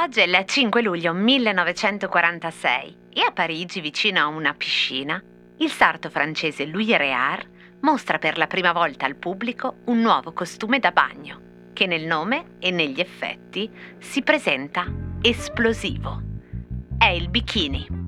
Oggi è il 5 luglio 1946 e a Parigi, vicino a una piscina, il sarto francese Louis Réard mostra per la prima volta al pubblico un nuovo costume da bagno, che nel nome e negli effetti si presenta esplosivo. È il bikini.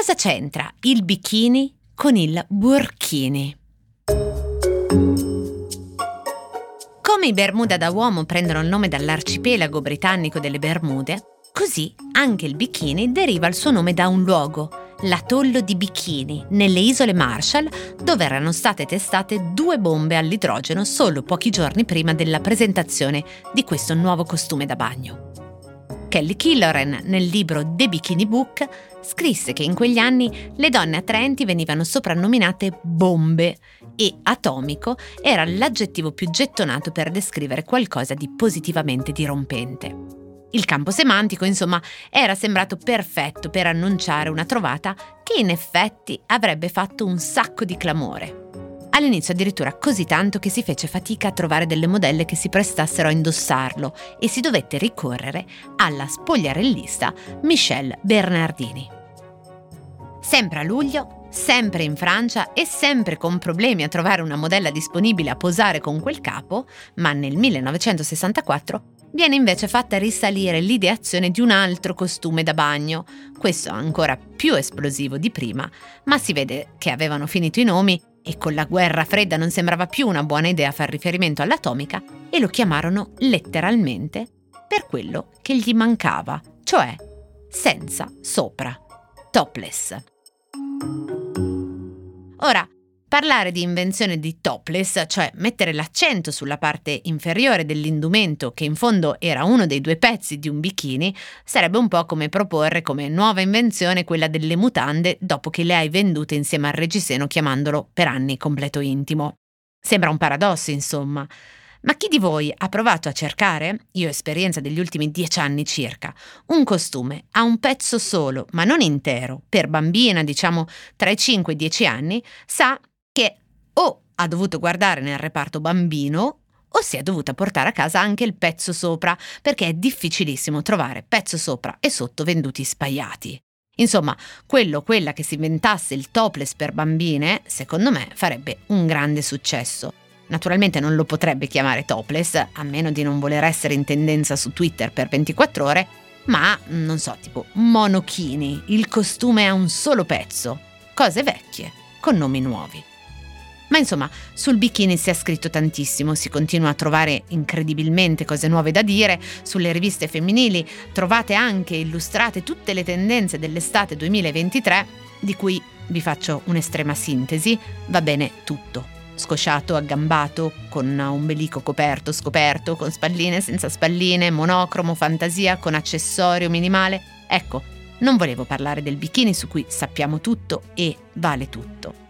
Cosa c'entra il bikini con il burkini? Come i Bermuda da uomo prendono il nome dall'arcipelago britannico delle Bermude, così anche il bikini deriva il suo nome da un luogo, l'atollo di Bikini, nelle isole Marshall, dove erano state testate due bombe all'idrogeno solo pochi giorni prima della presentazione di questo nuovo costume da bagno. Kelly Killoren, nel libro The Bikini Book, scrisse che in quegli anni le donne attraenti venivano soprannominate bombe e atomico era l'aggettivo più gettonato per descrivere qualcosa di positivamente dirompente. Il campo semantico, insomma, era sembrato perfetto per annunciare una trovata che in effetti avrebbe fatto un sacco di clamore. All'inizio addirittura così tanto che si fece fatica a trovare delle modelle che si prestassero a indossarlo e si dovette ricorrere alla spogliarellista Michelle Bernardini. Sempre a luglio, sempre in Francia e sempre con problemi a trovare una modella disponibile a posare con quel capo, ma nel 1964 viene invece fatta risalire l'ideazione di un altro costume da bagno, questo ancora più esplosivo di prima, ma si vede che avevano finito i nomi e con la guerra fredda non sembrava più una buona idea far riferimento all'atomica e lo chiamarono letteralmente per quello che gli mancava, cioè senza sopra, topless. Ora, Parlare di invenzione di topless, cioè mettere l'accento sulla parte inferiore dell'indumento che in fondo era uno dei due pezzi di un bikini, sarebbe un po' come proporre come nuova invenzione quella delle mutande dopo che le hai vendute insieme al reggiseno chiamandolo per anni completo intimo. Sembra un paradosso, insomma. Ma chi di voi ha provato a cercare, io ho esperienza degli ultimi dieci anni circa, un costume a un pezzo solo, ma non intero, per bambina, diciamo tra i 5 e i 10 anni, sa o ha dovuto guardare nel reparto bambino o si è dovuta portare a casa anche il pezzo sopra, perché è difficilissimo trovare pezzo sopra e sotto venduti spaiati. Insomma, quello o quella che si inventasse il topless per bambine, secondo me, farebbe un grande successo. Naturalmente non lo potrebbe chiamare topless, a meno di non voler essere in tendenza su Twitter per 24 ore, ma, non so, tipo monochini, il costume a un solo pezzo. Cose vecchie, con nomi nuovi. Ma insomma, sul bikini si è scritto tantissimo, si continua a trovare incredibilmente cose nuove da dire, sulle riviste femminili trovate anche illustrate tutte le tendenze dell'estate 2023, di cui vi faccio un'estrema sintesi, va bene tutto. Scosciato, aggambato, con ombelico coperto, scoperto, con spalline, senza spalline, monocromo, fantasia, con accessorio minimale. Ecco, non volevo parlare del bikini su cui sappiamo tutto e vale tutto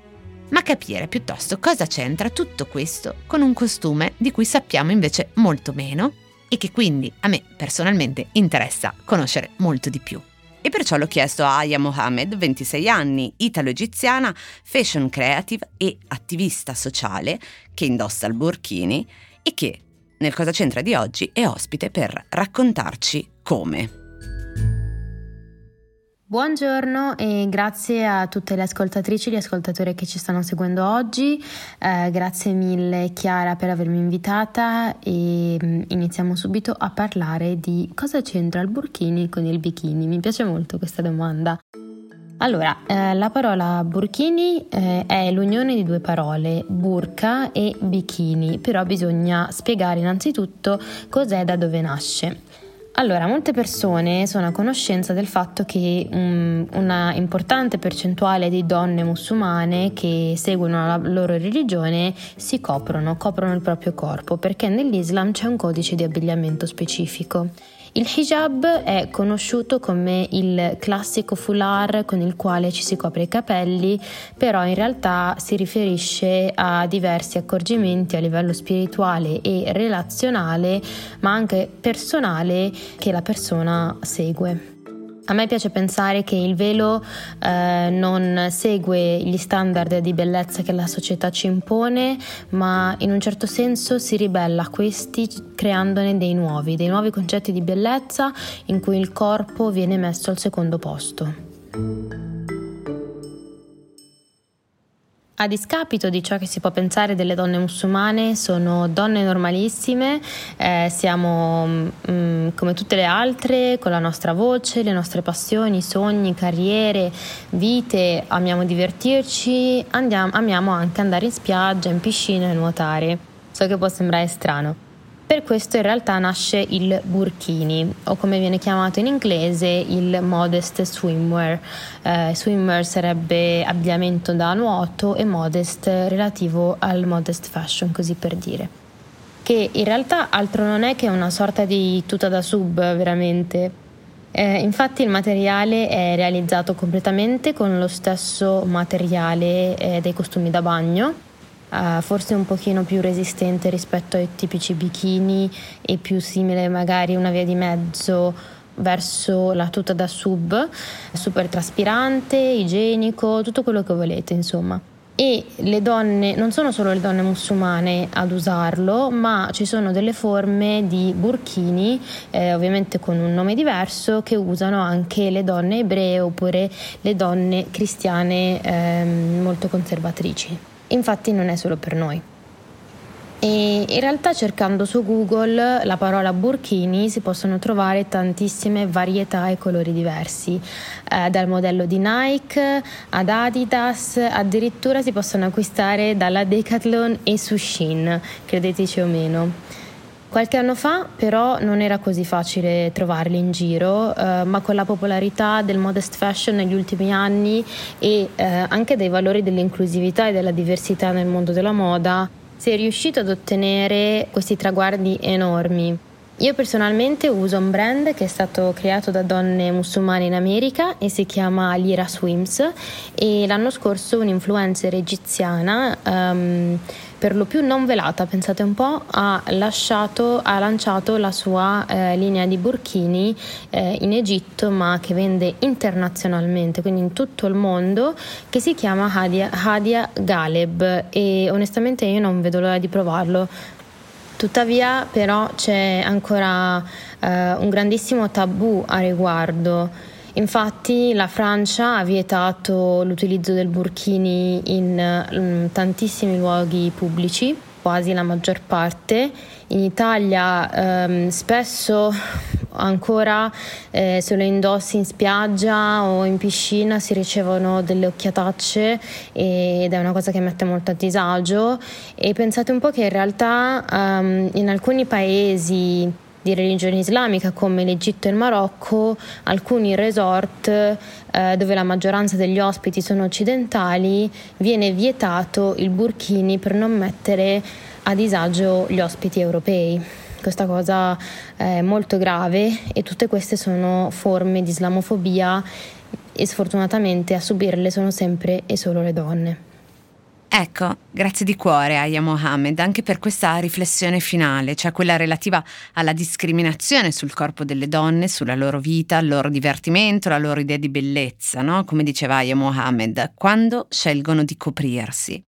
ma capire piuttosto cosa c'entra tutto questo con un costume di cui sappiamo invece molto meno e che quindi a me personalmente interessa conoscere molto di più. E perciò l'ho chiesto a Aya Mohamed, 26 anni, italo-egiziana, fashion creative e attivista sociale che indossa il burkini e che nel Cosa c'entra di oggi è ospite per raccontarci come. Buongiorno e grazie a tutte le ascoltatrici e gli ascoltatori che ci stanno seguendo oggi. Eh, grazie mille Chiara per avermi invitata e mm, iniziamo subito a parlare di cosa c'entra il burkini con il bikini. Mi piace molto questa domanda. Allora, eh, la parola burkini eh, è l'unione di due parole, burka e bikini, però bisogna spiegare innanzitutto cos'è da dove nasce. Allora, molte persone sono a conoscenza del fatto che um, una importante percentuale di donne musulmane che seguono la loro religione si coprono, coprono il proprio corpo, perché nell'Islam c'è un codice di abbigliamento specifico Il hijab è conosciuto come il classico foulard con il quale ci si copre i capelli, però in realtà si riferisce a diversi accorgimenti a livello spirituale e relazionale, ma anche personale che la persona segue. A me piace pensare che il velo eh, non segue gli standard di bellezza che la società ci impone, ma in un certo senso si ribella a questi creandone dei nuovi, dei nuovi concetti di bellezza in cui il corpo viene messo al secondo posto. A discapito di ciò che si può pensare delle donne musulmane, sono donne normalissime, eh, siamo mh, mm, come tutte le altre, con la nostra voce, le nostre passioni, sogni, carriere, vite, amiamo divertirci, andiamo, amiamo anche andare in spiaggia, in piscina e nuotare. So che può sembrare strano. Per questo in realtà nasce il burkini o come viene chiamato in inglese il modest swimwear. Eh, swimwear sarebbe abbigliamento da nuoto e modest relativo al modest fashion, così per dire. Che in realtà altro non è che una sorta di tuta da sub veramente. Eh, infatti il materiale è realizzato completamente con lo stesso materiale eh, dei costumi da bagno uh, forse un pochino più resistente rispetto ai tipici bikini e più simile magari una via di mezzo verso la tuta da sub, super traspirante, igienico, tutto quello che volete insomma. E le donne, non sono solo le donne musulmane ad usarlo, ma ci sono delle forme di burkini, eh, ovviamente con un nome diverso, che usano anche le donne ebree oppure le donne cristiane eh, molto conservatrici infatti non è solo per noi. E in realtà cercando su Google la parola burkini si possono trovare tantissime varietà e colori diversi, eh, dal modello di Nike ad Adidas, addirittura si possono acquistare dalla Decathlon e su Shein, credeteci o meno. Qualche anno fa però non era così facile trovarli in giro, eh, ma con la popolarità del modest fashion negli ultimi anni e eh, anche dei valori dell'inclusività e della diversità nel mondo della moda, si è riuscito ad ottenere questi traguardi enormi. Io personalmente uso un brand che è stato creato da donne musulmane in America e si chiama Lira Swims e l'anno scorso un'influencer egiziana um, per lo più non velata, pensate un po', ha, lasciato, ha lanciato la sua eh, linea di burkini eh, in Egitto ma che vende internazionalmente, quindi in tutto il mondo, che si chiama Hadia, Hadia Galeb e onestamente io non vedo l'ora di provarlo Tuttavia però c'è ancora eh, un grandissimo tabù a riguardo. Infatti la Francia ha vietato l'utilizzo del burkini in, in mm, tantissimi luoghi pubblici, quasi la maggior parte. In Italia ehm, spesso ancora eh, se lo indossi in spiaggia o in piscina si ricevono delle occhiatacce ed è una cosa che mette molto a disagio e pensate un po' che in realtà um, in alcuni paesi di religione islamica come l'Egitto e il Marocco, alcuni resort eh, dove la maggioranza degli ospiti sono occidentali, viene vietato il burkini per non mettere a disagio gli ospiti europei. Questa cosa è molto grave e tutte queste sono forme di islamofobia e sfortunatamente a subirle sono sempre e solo le donne. Ecco, grazie di cuore Aya Mohammed anche per questa riflessione finale, cioè quella relativa alla discriminazione sul corpo delle donne, sulla loro vita, il loro divertimento, la loro idea di bellezza, no? Come diceva Aya Mohammed, quando scelgono di coprirsi.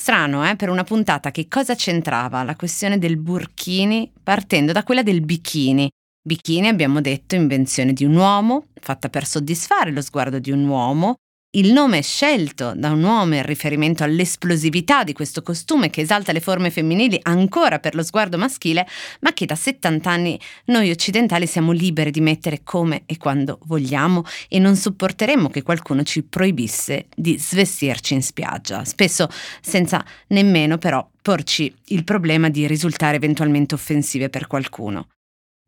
Strano, eh, per una puntata che cosa c'entrava la questione del burkini partendo da quella del bikini. Bikini, abbiamo detto, invenzione di un uomo, fatta per soddisfare lo sguardo di un uomo, il nome scelto da un uomo in riferimento all'esplosività di questo costume che esalta le forme femminili ancora per lo sguardo maschile, ma che da 70 anni noi occidentali siamo liberi di mettere come e quando vogliamo e non sopporteremmo che qualcuno ci proibisse di svestirci in spiaggia, spesso senza nemmeno però porci il problema di risultare eventualmente offensive per qualcuno.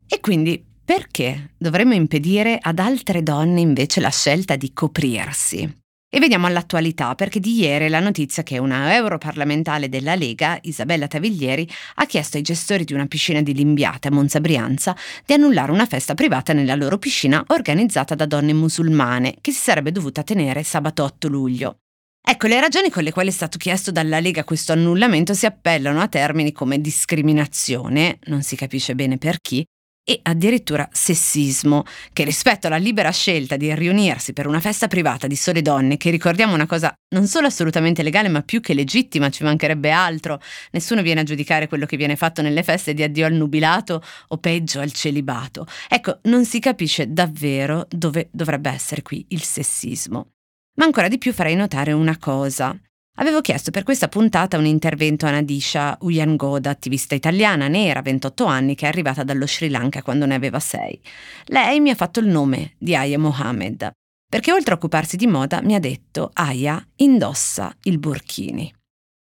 E quindi perché dovremmo impedire ad altre donne invece la scelta di coprirsi? E veniamo all'attualità, perché di ieri la notizia che una europarlamentare della Lega, Isabella Taviglieri, ha chiesto ai gestori di una piscina di Limbiate a Monza Brianza di annullare una festa privata nella loro piscina organizzata da donne musulmane, che si sarebbe dovuta tenere sabato 8 luglio. Ecco, le ragioni con le quali è stato chiesto dalla Lega questo annullamento si appellano a termini come discriminazione, non si capisce bene per chi, e addirittura sessismo, che rispetto alla libera scelta di riunirsi per una festa privata di sole donne, che ricordiamo una cosa non solo assolutamente legale ma più che legittima, ci mancherebbe altro, nessuno viene a giudicare quello che viene fatto nelle feste di addio al nubilato o peggio al celibato. Ecco, non si capisce davvero dove dovrebbe essere qui il sessismo. Ma ancora di più farei notare una cosa. Avevo chiesto per questa puntata un intervento a Nadisha Uyangoda, attivista italiana nera, 28 anni, che è arrivata dallo Sri Lanka quando ne aveva 6. Lei mi ha fatto il nome di Aya Mohammed, perché oltre a occuparsi di moda mi ha detto Aya indossa il burkini.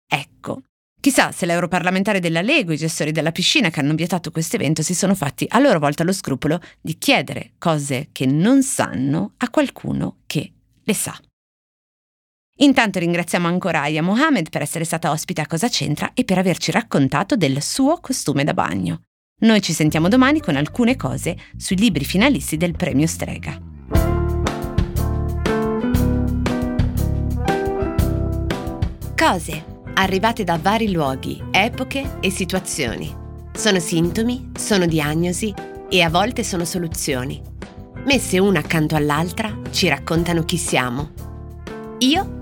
Ecco, Chissà se l'europarlamentare della Lega i gestori della piscina che hanno vietato questo evento si sono fatti a loro volta lo scrupolo di chiedere cose che non sanno a qualcuno che le sa. Intanto ringraziamo ancora Aya Mohamed per essere stata ospite a Cosa C'entra e per averci raccontato del suo costume da bagno. Noi ci sentiamo domani con alcune cose sui libri finalisti del premio Strega. Cose arrivate da vari luoghi, epoche e situazioni. Sono sintomi, sono diagnosi e a volte sono soluzioni. Messe una accanto all'altra ci raccontano chi siamo io